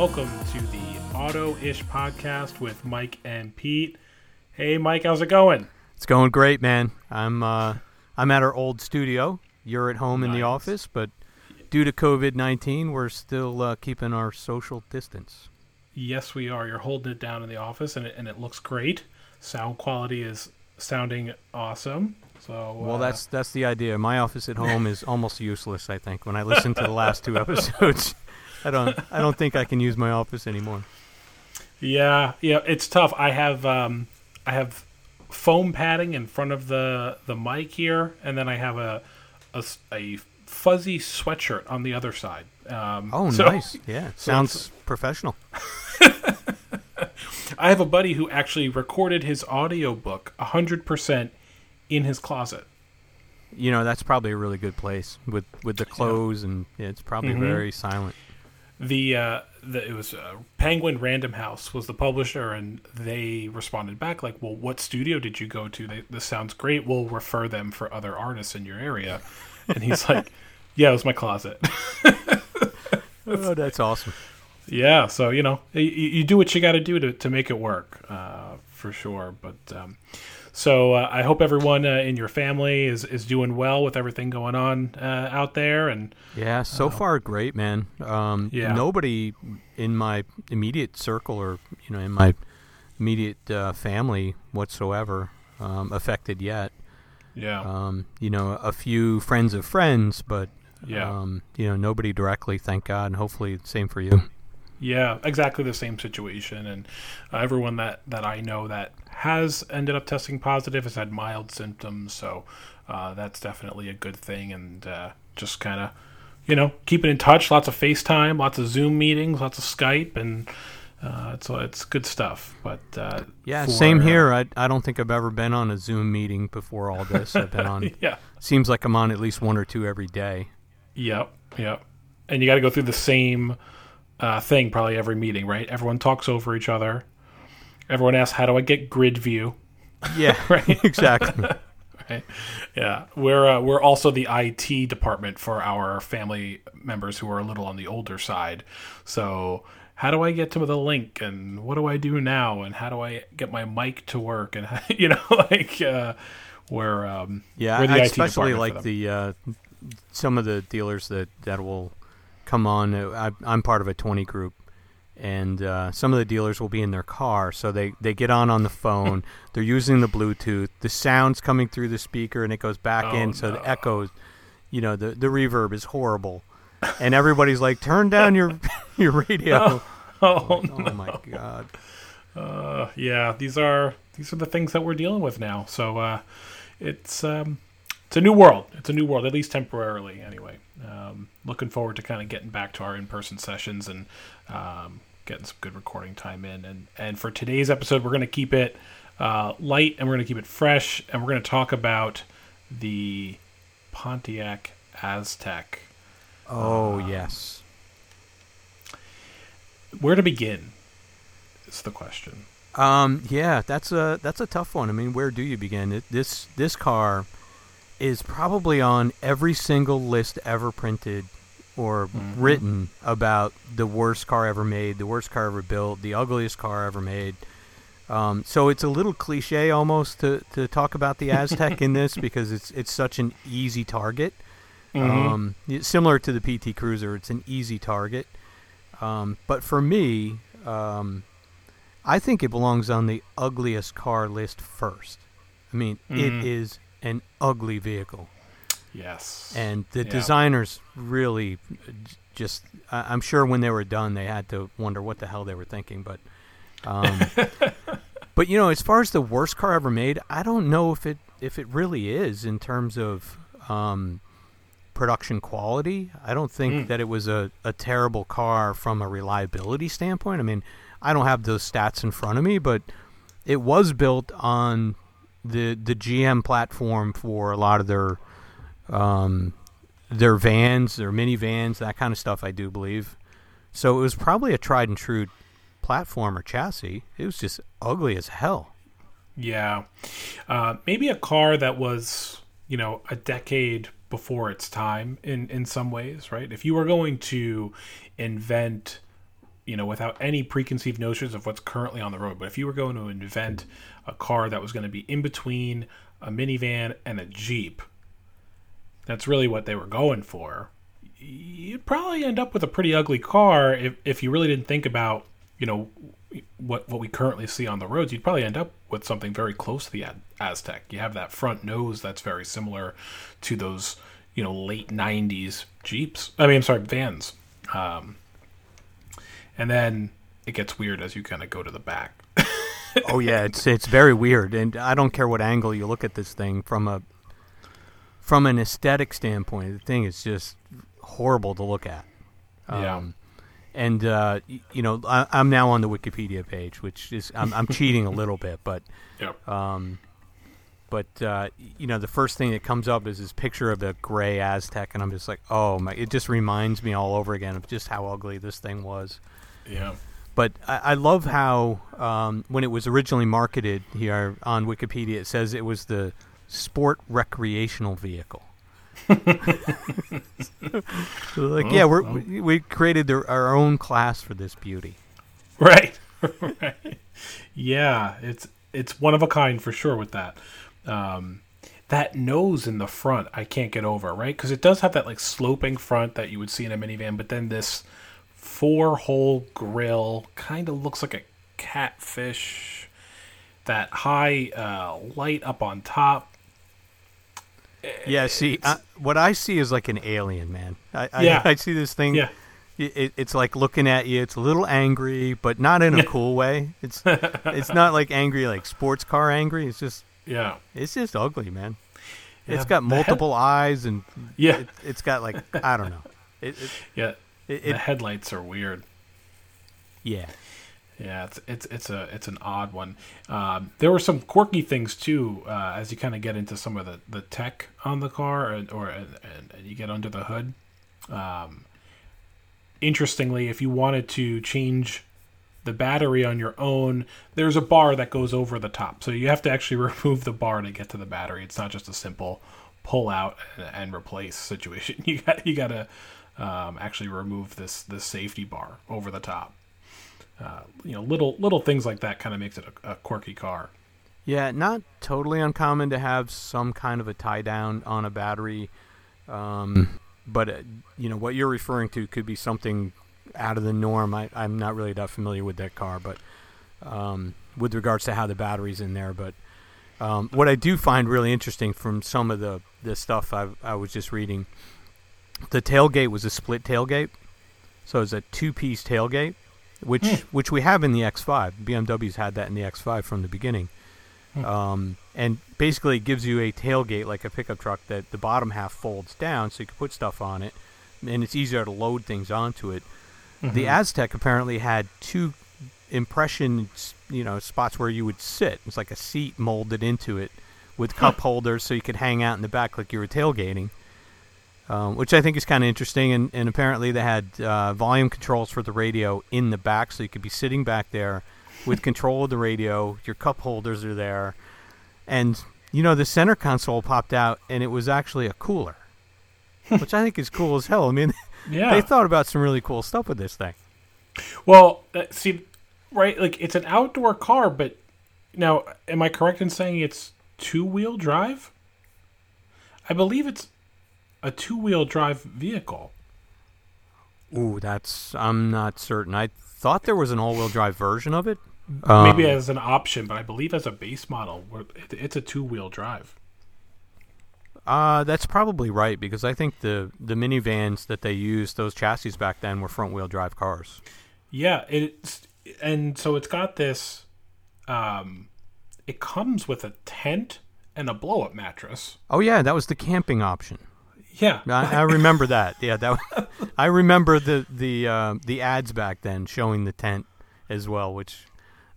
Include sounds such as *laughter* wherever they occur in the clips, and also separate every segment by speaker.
Speaker 1: Welcome to the Auto Ish podcast with Mike and Pete. Hey, Mike, how's it going?
Speaker 2: It's going great, man. I'm uh, I'm at our old studio. You're at home in the office, but due to COVID nineteen, we're still uh, keeping our social distance.
Speaker 1: Yes, we are. You're holding it down in the office, and it, and it looks great. Sound quality is sounding awesome. So,
Speaker 2: Well,
Speaker 1: uh,
Speaker 2: that's that's the idea. My office at home is almost useless. I think when I listen to the last two *laughs* episodes, I don't I don't think I can use my office anymore.
Speaker 1: yeah, yeah. It's tough. I have um, I have foam padding in front of the the mic here, and then I have a a fuzzy sweatshirt on the other side. Um,
Speaker 2: Oh,
Speaker 1: so-
Speaker 2: nice. *laughs* Yeah,
Speaker 1: so
Speaker 2: sounds professional. *laughs*
Speaker 1: I have a buddy who actually recorded his audiobook 100% in his closet.
Speaker 2: You know, that's probably a really good place with with the clothes and yeah, it's probably
Speaker 1: Mhm.
Speaker 2: very silent.
Speaker 1: The, uh, the it was uh, Penguin Random House was the publisher, and they responded back like, "Well, what studio did you go to? They, this sounds great. We'll refer them for other artists in your area." And he's like, *laughs* "Yeah, it was my closet." *laughs*
Speaker 2: Oh, that's awesome.
Speaker 1: yeah, so you know, you, you do what you got to do to to make it work, uh, for sure. But um, so uh, I hope everyone uh, in your family is is doing well with everything going on uh, out there, and
Speaker 2: Yeah, so far great, man. Um,
Speaker 1: Yeah.
Speaker 2: Nobody in my immediate circle or you know in my immediate uh, family whatsoever um, affected yet.
Speaker 1: yeah,
Speaker 2: Um, you know, a few friends of friends, but
Speaker 1: yeah.
Speaker 2: um, you know nobody directly. Thank God, and hopefully same for you.
Speaker 1: Yeah, exactly the same situation. And uh, everyone that, that I know that has ended up testing positive has had mild symptoms. So uh, that's definitely a good thing. And uh, just kind of, you know, keeping in touch. Lots of FaceTime, lots of Zoom meetings, lots of Skype, and uh, it's it's good stuff. But uh,
Speaker 2: Yeah,
Speaker 1: for,
Speaker 2: same
Speaker 1: uh,
Speaker 2: here. I I don't think I've ever been on a Zoom meeting before all this. I've been *laughs* on.
Speaker 1: Yeah.
Speaker 2: Seems like I'm on at least one or two every day.
Speaker 1: Yep. Yep. And you got to go through the same uh, thing probably every meeting, right? Everyone talks over each other. Everyone asks, "How do I get grid view?"
Speaker 2: Yeah, *laughs*
Speaker 1: Right. *laughs*
Speaker 2: exactly.
Speaker 1: right? Yeah, we're uh, we're also the IT department for our family members who are a little on the older side. So, how do I get to the link, and what do I do now, and how do I get my mic to work, and *laughs* you know, like uh, we're um,
Speaker 2: Yeah,
Speaker 1: we're the
Speaker 2: I
Speaker 1: IT
Speaker 2: especially like the uh, some of the dealers that that will come on. uh, I, I'm part of a 20 group, and uh, some of the dealers will be in their car, so they they get on on the phone. *laughs* they're using the Bluetooth. The sound's coming through the speaker, and it goes back
Speaker 1: Oh,
Speaker 2: in, so
Speaker 1: no.
Speaker 2: the echoes. You know, the the reverb is horrible, and everybody's like, "Turn down your *laughs* your radio." *laughs*
Speaker 1: Oh,
Speaker 2: oh my god.
Speaker 1: uh, yeah, these are these are the things that we're dealing with now. So uh, it's um, it's a new world. It's a new world, at least temporarily, anyway. Um, looking forward to kind of getting back to our in-person sessions and um, getting some good recording time in. And and for today's episode, we're going to keep it uh, light and we're going to keep it fresh, and we're going to talk about the Pontiac Aztek.
Speaker 2: Oh
Speaker 1: Um,
Speaker 2: yes.
Speaker 1: Where to begin is the question.
Speaker 2: Um, yeah, that's a that's a tough one. I mean, where do you begin? It, this this car is probably on every single list ever printed or
Speaker 1: Mhm.
Speaker 2: written about the worst car ever made, the worst car ever built, the ugliest car ever made. Um, so it's a little cliche almost to, to talk about the Aztek in this *laughs* because it's it's such an easy target.
Speaker 1: Mm-hmm.
Speaker 2: Um, similar to the PT Cruiser, it's an easy target. Um, but for me, um, I think it belongs on the ugliest car list first. I mean,
Speaker 1: Mm.
Speaker 2: it is an ugly vehicle,
Speaker 1: yes.
Speaker 2: and the
Speaker 1: Yeah.
Speaker 2: designers really uh, just. I'm sure when they were done, they had to wonder what the hell they were thinking. But, um, *laughs* but you know, as far as the worst car ever made, I don't know if it if it really is in terms of um, production quality. I don't think
Speaker 1: Mm.
Speaker 2: that it was a, a terrible car from a reliability standpoint. I mean, I don't have those stats in front of me, but it was built on the the GM platform for a lot of their um, their vans, their minivans, that kind of stuff. I do believe. So it was probably a tried and true platform or chassis. It was just ugly as hell.
Speaker 1: Yeah. Uh, maybe a car that was, you know, a decade before its time in, in some ways, right? If you were going to invent, you know, without any preconceived notions of what's currently on the road. But if you were going to invent a car that was going to be in between a minivan and a Jeep, that's really what they were going for. You'd probably end up with a pretty ugly car if, if you really didn't think about, you know, what what we currently see on the roads. You'd probably end up with something very close to the Aztek. You have that front nose that's very similar to those, you know, late '90s Jeeps. I mean, I'm sorry, vans. Um, and then it gets weird as you kind of go to the back. *laughs*
Speaker 2: oh yeah, it's it's very weird, and I don't care what angle you look at this thing from a from an aesthetic standpoint. The thing is just horrible to look at.
Speaker 1: Um, yeah.
Speaker 2: And uh, you know, I, am now on the Wikipedia page, which is I'm, I'm cheating a little bit, but *laughs*
Speaker 1: yep.
Speaker 2: um, but uh, you know, the first thing that comes up is this picture of a gray Aztek and I'm just like, oh my! It just reminds me all over again of just how ugly this thing was.
Speaker 1: Yeah.
Speaker 2: But I, I love how um, when it was originally marketed here on Wikipedia, it says it was the sport recreational vehicle. so *laughs* like, oh, yeah, we're, oh. we we created the, our own class for this beauty.
Speaker 1: Right. *laughs* right. Yeah, it's it's one of a kind for sure with that. Um, that nose in the front, I can't get over, right? Because it does have that like sloping front that you would see in a minivan, but then this four hole grill kind of looks like a catfish. That high uh, light up on top
Speaker 2: yeah, see, uh, what I see is like an alien, man. I, I
Speaker 1: yeah.
Speaker 2: I, see this thing.
Speaker 1: Yeah.
Speaker 2: It, it's like looking at you. It's a little angry, but not in a cool way. It's *laughs* it's not like angry like sports car angry. It's just
Speaker 1: yeah.
Speaker 2: It's just ugly, man. Yeah, it's got multiple head- eyes and
Speaker 1: yeah.
Speaker 2: It, has got like I don't know. It,
Speaker 1: yeah. The headlights are weird.
Speaker 2: Yeah.
Speaker 1: Yeah, it's it's it's a it's an odd one. Um, there were some quirky things too uh, as you kind of get into some of the, the tech on the car, or, or and, and you get under the hood. Um, interestingly, if you wanted to change the battery on your own, there's a bar that goes over the top, so you have to actually *laughs* remove the bar to get to the battery. It's not just a simple pull out and replace situation. *laughs* You got you got to um, actually remove this this safety bar over the top uh, you know, little little things like that kind of makes it a, a, quirky car.
Speaker 2: Yeah, not totally uncommon to have some kind of a tie down on a battery, um, but uh, you know what you're referring to could be something out of the norm. I, I'm not really that familiar with that car, but um, with regards to how the battery's in there, but. Um, what I do find really interesting from some of the, the stuff i I was just reading, the tailgate was a split tailgate. So it's a two piece tailgate which mm. which we have in the X5. BMW's had that in the X5 from the beginning. Mm. Um, and basically it gives you a tailgate like a pickup truck that the bottom half folds down so you can put stuff on it and it's easier to load things onto it. Mm-hmm. The Aztek apparently had two impression you know spots where you would sit. It's like a seat molded into it with cup holders so you could hang out in the back like you were tailgating um, which I think is kind of interesting. And, and apparently they had uh, volume controls for the radio in the back, so you could be sitting back there with control of the radio. Your cup holders are there, and you know the center console popped out, and it was actually a cooler, *laughs* which I think is cool as hell. I mean, *laughs*
Speaker 1: yeah.
Speaker 2: they thought about some really cool stuff with this thing.
Speaker 1: Well, uh, see, right, like it's an outdoor car, but now, am I correct in saying it's two wheel drive? I believe it's a two wheel drive vehicle.
Speaker 2: Ooh, that's I'm not certain. I thought there was an all wheel drive version of it.
Speaker 1: Maybe um, as an option, but I believe as a base model, it's a two wheel drive.
Speaker 2: Uh, that's probably right because I think the the minivans that they used those chassis back then were front wheel drive cars.
Speaker 1: Yeah, it's and so it's got this. Um, it comes with a tent and a blow up mattress.
Speaker 2: Oh yeah, that was the camping option.
Speaker 1: Yeah,
Speaker 2: I, I remember that. Yeah, that. *laughs* I remember the the uh, the ads back then showing the tent as well, which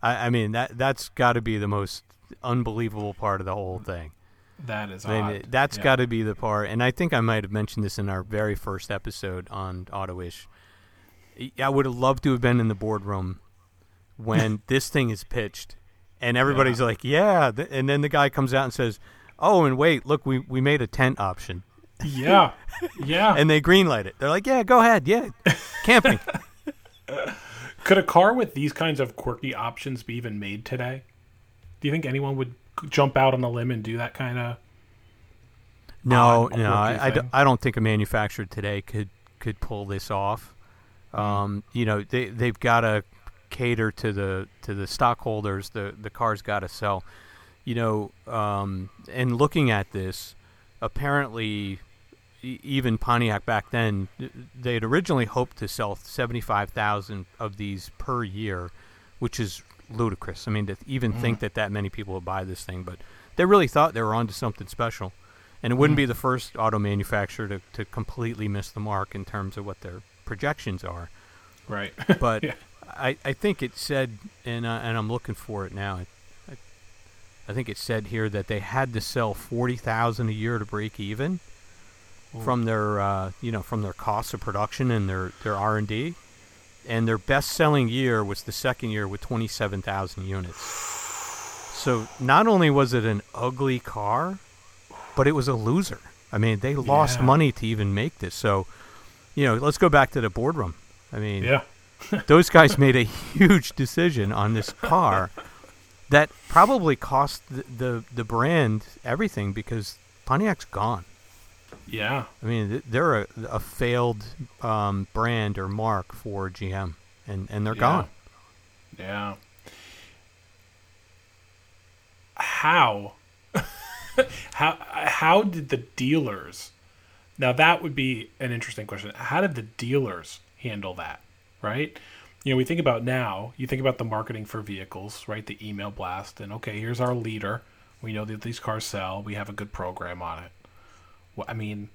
Speaker 2: I, I mean that that's got to be the most unbelievable part of the whole thing.
Speaker 1: That is
Speaker 2: I
Speaker 1: mean,
Speaker 2: That's
Speaker 1: yeah.
Speaker 2: got to be the part, and I think I might have mentioned this in our very first episode on Autoish. I would have loved to have been in the boardroom when *laughs* this thing is pitched, and everybody's yeah. like, "Yeah," and then the guy comes out and says, "Oh, and wait, look, we we made a tent option."
Speaker 1: Yeah, yeah.
Speaker 2: and they greenlight it. They're like, "Yeah, go ahead. Yeah, camping." *laughs*
Speaker 1: Could a car with these kinds of quirky options be even made today? Do you think anyone would jump out on a limb and do that kind of?
Speaker 2: No, no, I, I, d-? I don't think a manufacturer today could could pull this off.
Speaker 1: Hmm.
Speaker 2: Um, you know, they they've got to cater to the to the stockholders. The the car's got to sell. You know, um, and looking at this, apparently, even Pontiac back then, they had originally hoped to sell seventy five thousand of these per year, which is ludicrous. I mean, to even think that that many people would buy this thing, but they really thought they were onto something special. And it wouldn't be the first auto manufacturer to, to completely miss the mark in terms of what their projections are.
Speaker 1: Right.
Speaker 2: But *laughs*
Speaker 1: Yeah.
Speaker 2: I, I think it said, and, uh, and I'm looking for it now. I, think it said here that they had to sell forty thousand a year to break even from their uh, you know from their cost of production and their their R and D, and their best selling year was the second year with twenty seven thousand units. So not only was it an ugly car, but it was a loser. I mean, they lost
Speaker 1: Yeah.
Speaker 2: money to even make this. So, you know, let's go back to the boardroom. I mean,
Speaker 1: yeah.
Speaker 2: those guys made a huge decision on this car *laughs* that probably cost the, the, the brand everything because Pontiac's gone.
Speaker 1: Yeah.
Speaker 2: I mean, they're a, a failed um, brand or mark for GM, and, and they're
Speaker 1: Yeah.
Speaker 2: gone.
Speaker 1: Yeah. How? *laughs* how how did the dealers? Now that would be an interesting question. How did the dealers handle that? Right? You know, we think about now. You think about the marketing for vehicles, right? The email blast, and okay, here's our leader. We know that these cars sell. We have a good program on it. Well, I mean,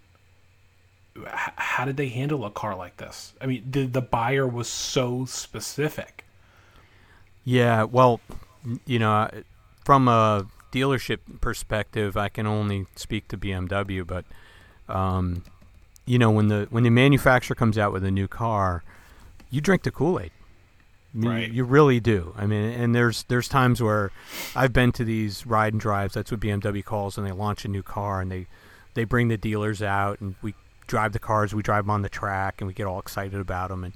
Speaker 1: how did they handle a car like this? I mean, the the buyer was so specific.
Speaker 2: Yeah, well, you know, from a dealership perspective, I can only speak to BMW, but um, you know, when the when the manufacturer comes out with a new car, you drink the Kool Aid. You-
Speaker 1: Right.
Speaker 2: You really do. I mean, and there's there's times where I've been to these ride and drives. That's what BMW calls, and they launch a new car, and they they bring the dealers out, and we drive the cars. We drive them on the track, and we get all excited about them, and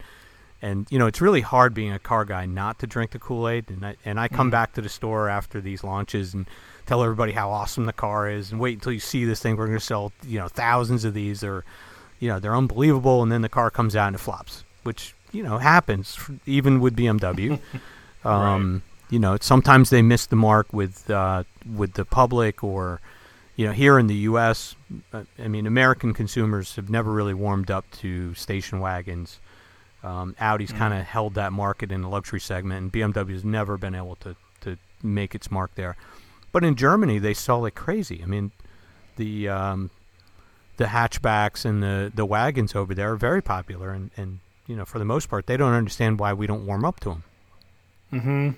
Speaker 2: and you know it's really hard being a car guy not to drink the Kool Aid. And I and I come mm-hmm. back to the store after these launches and tell everybody how awesome the car is, and wait until you see this thing. We're going to sell you know thousands of these. They're you know they're unbelievable, and then the car comes out and it flops, which you know happens even with BMW. *laughs* um, You know, sometimes they miss the mark with uh, with the public or. You know, here in the U.S., uh, I mean, American consumers have never really warmed up to station wagons. Um, Audi's kind of held that market in the luxury segment, and BMW has never been able to, to make its mark there. But in Germany, they sell like crazy. I mean, the um, the hatchbacks and the, the wagons over there are very popular, and, and you know, for the most part, they don't understand why we don't warm up to them.
Speaker 1: Mm-hmm.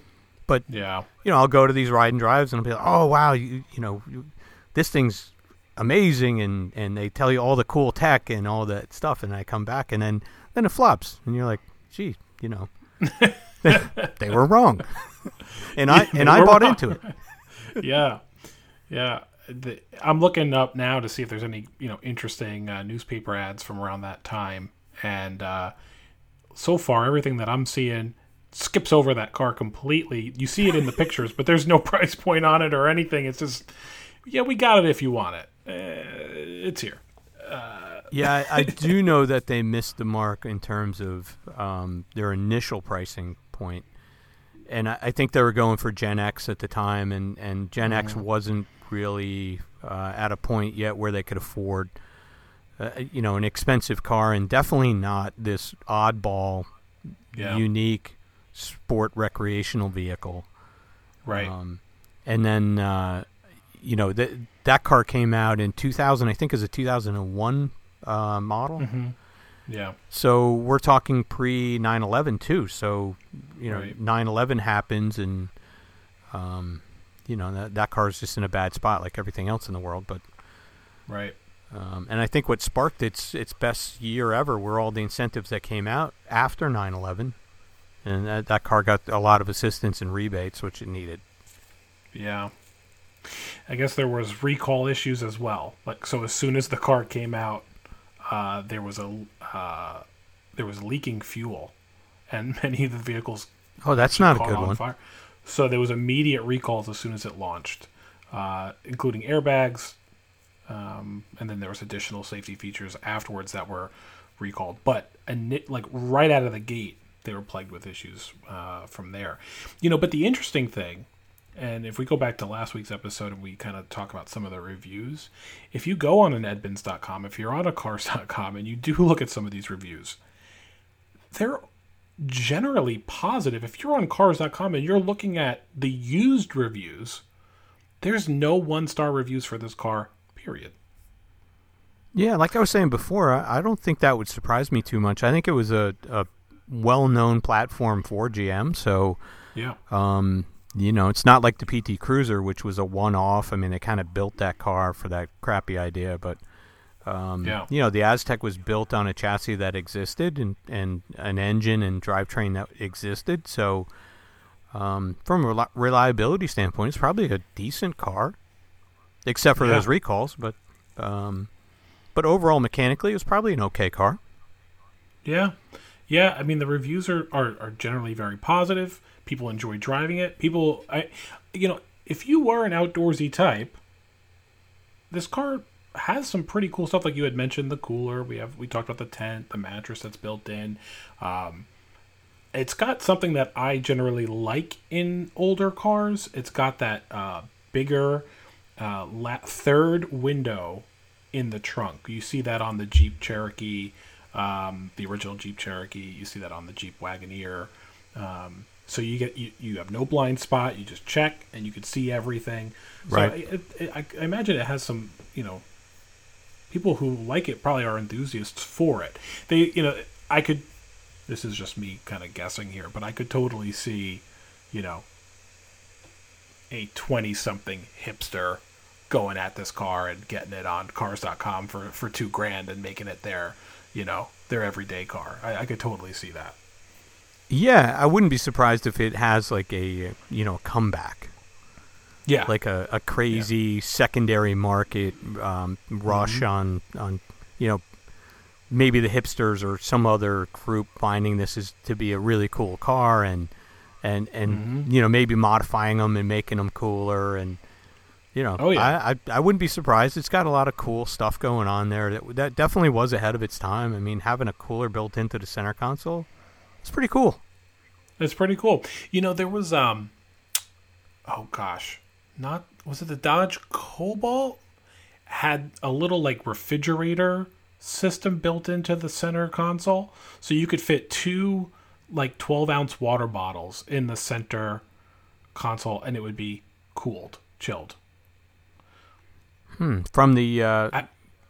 Speaker 2: But
Speaker 1: Yeah.
Speaker 2: you know, I'll go to these ride and drives and I'll be like, oh wow, you, you know, you, this thing's amazing, and and they tell you all the cool tech and all that stuff, and I come back and then then it flops, and you're like, gee, you know, *laughs* they were wrong, *laughs* and I and I bought
Speaker 1: wrong.
Speaker 2: into it. *laughs*
Speaker 1: yeah, yeah. The, I'm looking up now to see if there's any you know interesting uh, newspaper ads from around that time, and uh, so far everything that I'm seeing skips over that car completely. You see it in the *laughs* pictures, but there's no price point on it or anything. It's just yeah, we got it if you want it. Uh, it's here.
Speaker 2: Yeah, I, I *laughs* do know that they missed the mark in terms of um, their initial pricing point, and I, I think they were going for Gen X at the time, and and Gen X wasn't really uh, at a point yet where they could afford, uh, you know, an expensive car, and definitely not this oddball,
Speaker 1: Yeah.
Speaker 2: unique sport recreational vehicle.
Speaker 1: Right.
Speaker 2: Um, and then, uh, you know, that that car came out in 2000. I think is a 2001 uh, model.
Speaker 1: hmm Yeah.
Speaker 2: So we're talking pre 9/11 too. So you know,
Speaker 1: Right.
Speaker 2: 9/11 happens, and um, you know that that car is just in a bad spot, like everything else in the world. But
Speaker 1: Right.
Speaker 2: Um, and I think what sparked its its best year ever were all the incentives that came out after 9/11, and that, that car got a lot of assistance and rebates, which it needed.
Speaker 1: Yeah. I guess there was recall issues as well. Like so, as soon as the car came out, uh, there was a uh, there was leaking fuel, and *laughs* many of the vehicles
Speaker 2: Oh, that's not a good
Speaker 1: on
Speaker 2: one.
Speaker 1: fire. So there was immediate recalls as soon as it launched, uh, including airbags, um, and then there was additional safety features afterwards that were recalled. But like right out of the gate, they were plagued with issues uh, from there. You know, but the interesting thing, and if we go back to last week's episode and we kind of talk about some of the reviews, if you go on an edmunds.com, if you're on a cars.com and you do *laughs* look at some of these reviews, they're generally positive. If you're on cars.com and you're looking at the used reviews, there's no one star reviews for this car, period.
Speaker 2: Yeah, like I was saying before, I, don't think that would surprise me too much. I think it was a, a well-known platform for GM, so
Speaker 1: Yeah.
Speaker 2: um, you know, it's not like the PT Cruiser, which was a one-off. I mean, they kind of built that car for that crappy idea, but um,
Speaker 1: Yeah.
Speaker 2: you know, the Aztek was built on a chassis that existed and, and an engine and drivetrain that existed. So, um, from a reliability standpoint, it's probably a decent car, except for
Speaker 1: Yeah.
Speaker 2: those recalls. But, um, but overall, mechanically, it was probably an okay car.
Speaker 1: Yeah. Yeah, I mean the reviews are, are, are generally very positive. People enjoy driving it. People I you know, if you were an outdoorsy type, this car has some pretty cool stuff like you had mentioned the cooler. We have we talked about the tent, the mattress that's built in. Um it's got something that I generally like in older cars. It's got that uh, bigger uh, la- third window in the trunk. You see that on the Jeep Cherokee, um, the original Jeep Cherokee. You see that on the Jeep Wagoneer. Um, so you get you, you have no blind spot. You just check and you can see everything. So
Speaker 2: Right.
Speaker 1: I, I, I imagine it has some you know people who like it probably are enthusiasts for it. They you know I could. This is just me kind of guessing here, but I could totally see, you know, a 20 something hipster going at this car and getting it on cars.com for, for two grand and making it their, you know, their everyday car. I, I could totally see that.
Speaker 2: Yeah, I wouldn't be surprised if it has like a you know comeback.
Speaker 1: Yeah.
Speaker 2: like a, a crazy secondary market um, rush
Speaker 1: Mm-hmm.
Speaker 2: on on you know maybe the hipsters or some other group finding this is to be a really cool car and and and
Speaker 1: Mhm.
Speaker 2: you know maybe modifying them and making them cooler and you know
Speaker 1: Oh, yeah.
Speaker 2: I, I I wouldn't be surprised it's got a lot of cool stuff going on there that that definitely was ahead of its time I mean having a cooler built into the center console it's pretty cool
Speaker 1: It's pretty cool. You know, there was um oh gosh. Not was it the Dodge Cobalt had a little like refrigerator system built into the center console. So you could fit two like 12 ounce water bottles in the center console and it would be cooled, chilled.
Speaker 2: hmm. from the uh,
Speaker 1: I-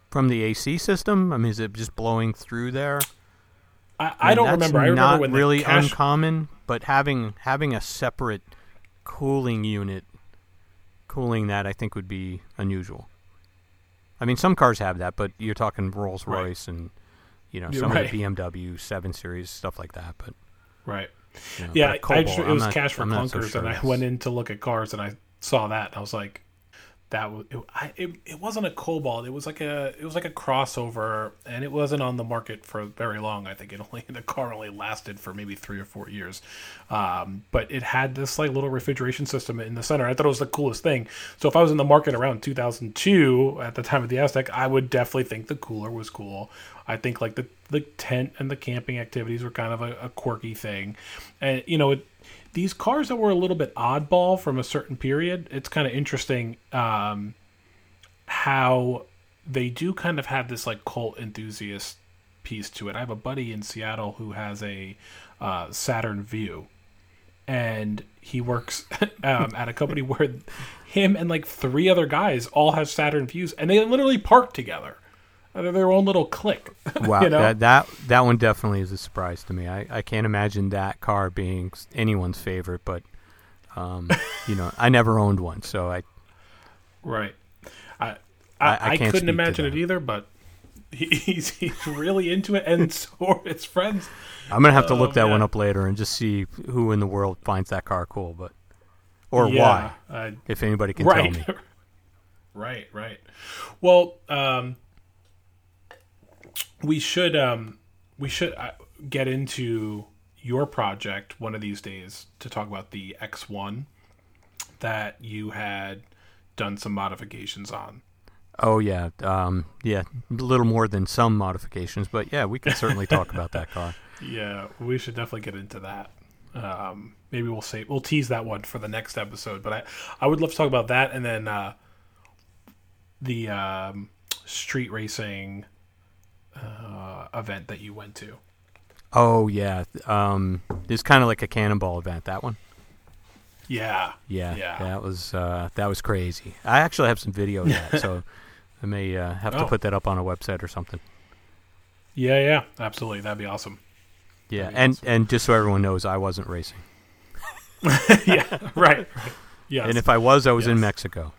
Speaker 2: from the AC system I mean is it just blowing through there
Speaker 1: I, I don't
Speaker 2: that's
Speaker 1: remember. I remember
Speaker 2: not
Speaker 1: when
Speaker 2: really
Speaker 1: cash,
Speaker 2: uncommon, but having having a separate cooling unit cooling that I think would be unusual. I mean, some cars have that, but you're talking Rolls
Speaker 1: Right.
Speaker 2: Royce and you know
Speaker 1: You're
Speaker 2: some
Speaker 1: right.
Speaker 2: of the BMW Seven Series stuff like that. But
Speaker 1: right.
Speaker 2: you know,
Speaker 1: Yeah, I just, it
Speaker 2: I'm
Speaker 1: was
Speaker 2: not-
Speaker 1: cash for
Speaker 2: I'm not so
Speaker 1: clunkers,
Speaker 2: sure
Speaker 1: and I went in to look at cars, and I saw that, and I was like, "That was it, I, it, it wasn't a Cobalt. It was like a it was like a crossover, and it wasn't on the market for very long. I think it only *laughs* the car only lasted for maybe three or four years, um, but it had this like little refrigeration system in the center. I thought it was the coolest thing. So if I was in the market around 2002 at the time of the Aztek, I would definitely think the cooler was cool. I think like the the tent and the camping activities were kind of a, a quirky thing, and you know it, these cars that were a little bit oddball from a certain period. It's kind of interesting um, how they do kind of have this like cult enthusiast piece to it. I have a buddy in Seattle who has a uh, Saturn Vue, and he works *laughs* um, at a company *laughs* where him and like three other guys all have Saturn Vues, and they literally park together. They're their own little clique. *laughs*
Speaker 2: wow,
Speaker 1: you know?
Speaker 2: that that that one definitely is a surprise to me. I, I can't imagine that car being anyone's favorite, but um, *laughs* you know, I never owned one, so I
Speaker 1: Right. I I,
Speaker 2: I-
Speaker 1: I, couldn't imagine it either, but *laughs* he, he's he's really into it, and so are his friends.
Speaker 2: I'm gonna have to
Speaker 1: Oh,
Speaker 2: look that one up later and just see who in the world finds that car cool, but or
Speaker 1: Yeah,
Speaker 2: why,
Speaker 1: uh,
Speaker 2: if anybody can
Speaker 1: right.
Speaker 2: tell me.
Speaker 1: right. Right. Well, um, we should um, we should uh, get into your project one of these days to talk about the X1 that you had done some modifications on.
Speaker 2: Oh yeah, um, yeah, a little more than some modifications, but yeah, we can certainly talk about that car. *laughs*
Speaker 1: Yeah, we should definitely get into that. Um, maybe we'll say we'll tease that one for the next episode. But I, I would love to talk about that and then uh, the um, street racing uh, event that you went to.
Speaker 2: Oh yeah, um, it's kind of like a cannonball event. That one.
Speaker 1: Yeah.
Speaker 2: Yeah,
Speaker 1: Yeah.
Speaker 2: that was uh, that was crazy. I actually have some video of that, so *laughs* I may uh, have to
Speaker 1: Oh.
Speaker 2: put that up on a website or something.
Speaker 1: Yeah, yeah, absolutely. That'd be awesome.
Speaker 2: Yeah,
Speaker 1: That'd
Speaker 2: and
Speaker 1: awesome.
Speaker 2: and just so everyone knows, I wasn't racing, *laughs*
Speaker 1: yeah, right. Yes.
Speaker 2: and if I was, I was in Mexico.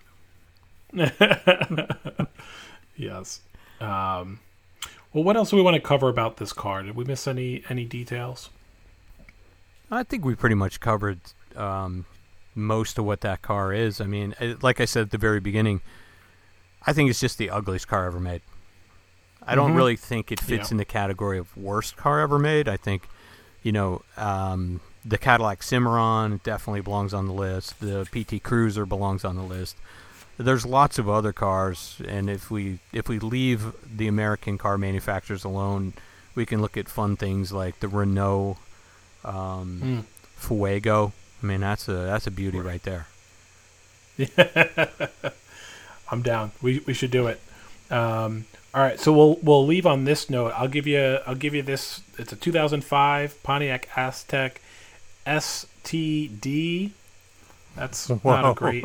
Speaker 2: *laughs*
Speaker 1: yes. Um, well, what else do we want to cover about this car? Did we miss any any details?
Speaker 2: I think we pretty much covered um, most of what that car is. I mean, like I said at the very beginning, I think it's just the ugliest car ever made. I don't
Speaker 1: Mhm.
Speaker 2: really think it fits
Speaker 1: Yeah.
Speaker 2: in the category of worst car ever made. I think, you know, um, the Cadillac Cimarron definitely belongs on the list. The PT Cruiser belongs on the list. There's lots of other cars, and if we if we leave the American car manufacturers alone, we can look at fun things like the Renault um,
Speaker 1: Mm.
Speaker 2: Fuego. I mean, that's a that's a beauty right there. *laughs*
Speaker 1: I'm down. We we should do it. Um, all right, so we'll we'll leave on this note. I'll give you I'll give you this. It's a 2005 Pontiac Aztek STD. That's not
Speaker 2: Whoa.
Speaker 1: a *laughs* great.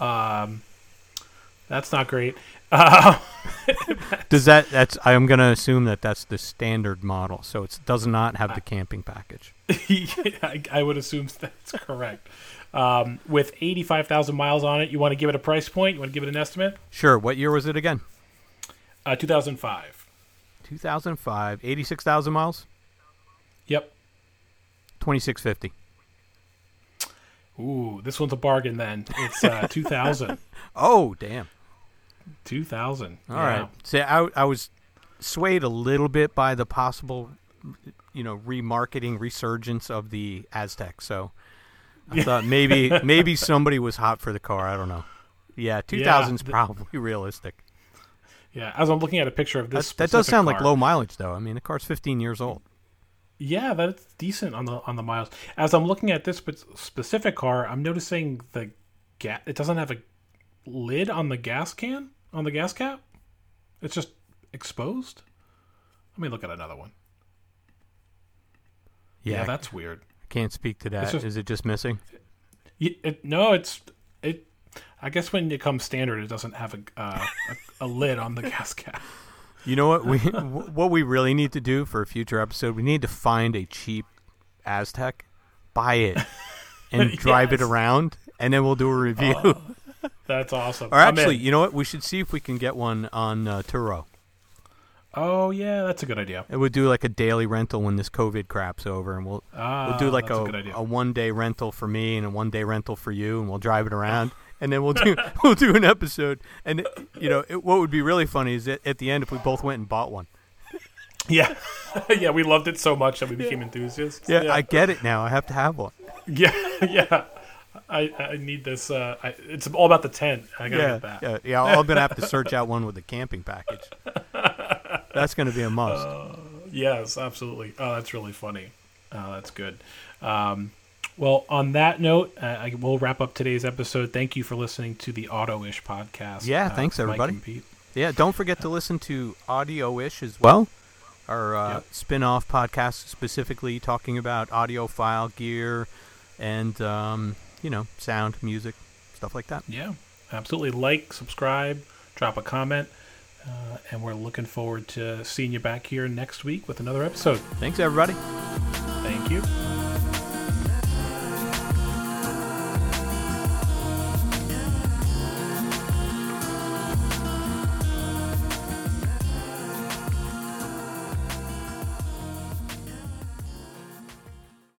Speaker 1: Um, that's not great. Uh, *laughs*
Speaker 2: Does that that's I'm gonna assume that that's the standard model, so it does not have the camping package. *laughs*
Speaker 1: I, I would assume *laughs* that's correct. Um, with 85,000 miles on it, you want to give it a price point? You want to give it an estimate?
Speaker 2: Sure. What year was it again?
Speaker 1: Uh, 2005.
Speaker 2: 2005, 86,000 miles,
Speaker 1: Yep.
Speaker 2: 2650.
Speaker 1: Ooh, this one's a bargain then. It's uh, *laughs* 2000.
Speaker 2: Oh, damn.
Speaker 1: 2000.
Speaker 2: All
Speaker 1: yeah.
Speaker 2: right. See, I I was swayed a little bit by the possible, you know, remarketing resurgence of the Aztek. So I thought maybe *laughs* maybe somebody was hot for the car. I don't know. Yeah, 2000's
Speaker 1: the-
Speaker 2: probably *laughs* realistic.
Speaker 1: Yeah, as I'm looking at a picture of this,
Speaker 2: that does
Speaker 1: specific
Speaker 2: sound like low mileage, though. I mean, the car's 15 years old.
Speaker 1: Yeah, that's decent on the on the miles. As I'm looking at this specific car, I'm noticing the gas. It doesn't have a lid on the gas can on the gas cap. It's just exposed. Let me look at another one. Yeah,
Speaker 2: Yeah,
Speaker 1: that's weird.
Speaker 2: I can't speak to that. Is
Speaker 1: just-
Speaker 2: it just missing?
Speaker 1: Y- It, no, it's it. I guess when it comes standard, it doesn't have a uh, a, a lid on the *laughs* gas cap.
Speaker 2: You know what we *laughs* what we really need to do for a future episode? We need to find a cheap Aztek, buy it, *laughs* and drive it around, and then we'll do a review. *laughs*
Speaker 1: That's awesome.
Speaker 2: or actually, you know what? We should see if we can get one on uh, Turo.
Speaker 1: oh yeah, that's a good idea.
Speaker 2: It would do like a daily rental when this COVID crap's over, and we'll
Speaker 1: Ah,
Speaker 2: we'll do like a,
Speaker 1: a
Speaker 2: a one day rental for me and a one day rental for you, and we'll drive it around. And then we'll do *laughs* we'll do an episode, and you know it, what would be really funny is that at the end if we both went and bought one. *laughs*
Speaker 1: Yeah, *laughs* yeah, we loved it so much that we became enthusiasts.
Speaker 2: Yeah, I get it now. I have to have one.
Speaker 1: yeah, yeah. I, I need this. Uh, I, it's all about the tent. I gotta
Speaker 2: yeah,
Speaker 1: get that.
Speaker 2: yeah, yeah. I'm gonna have to search out one with a camping package. That's gonna be a must.
Speaker 1: Yes, absolutely. Oh, that's really funny. Oh, that's good. Um, well, on that note, uh, I will wrap up today's episode. Thank you for listening to the Auto Ish podcast.
Speaker 2: Yeah,
Speaker 1: uh,
Speaker 2: thanks, everybody. yeah, don't forget to listen to Audio-ish as well, our uh,
Speaker 1: Yep.
Speaker 2: spin-off podcast specifically talking about audiophile gear and um, you know sound, music, stuff like that.
Speaker 1: Yeah, absolutely. Like, subscribe, drop a comment, uh, and we're looking forward to seeing you back here next week with another episode.
Speaker 2: Thanks, everybody.
Speaker 1: Thank you.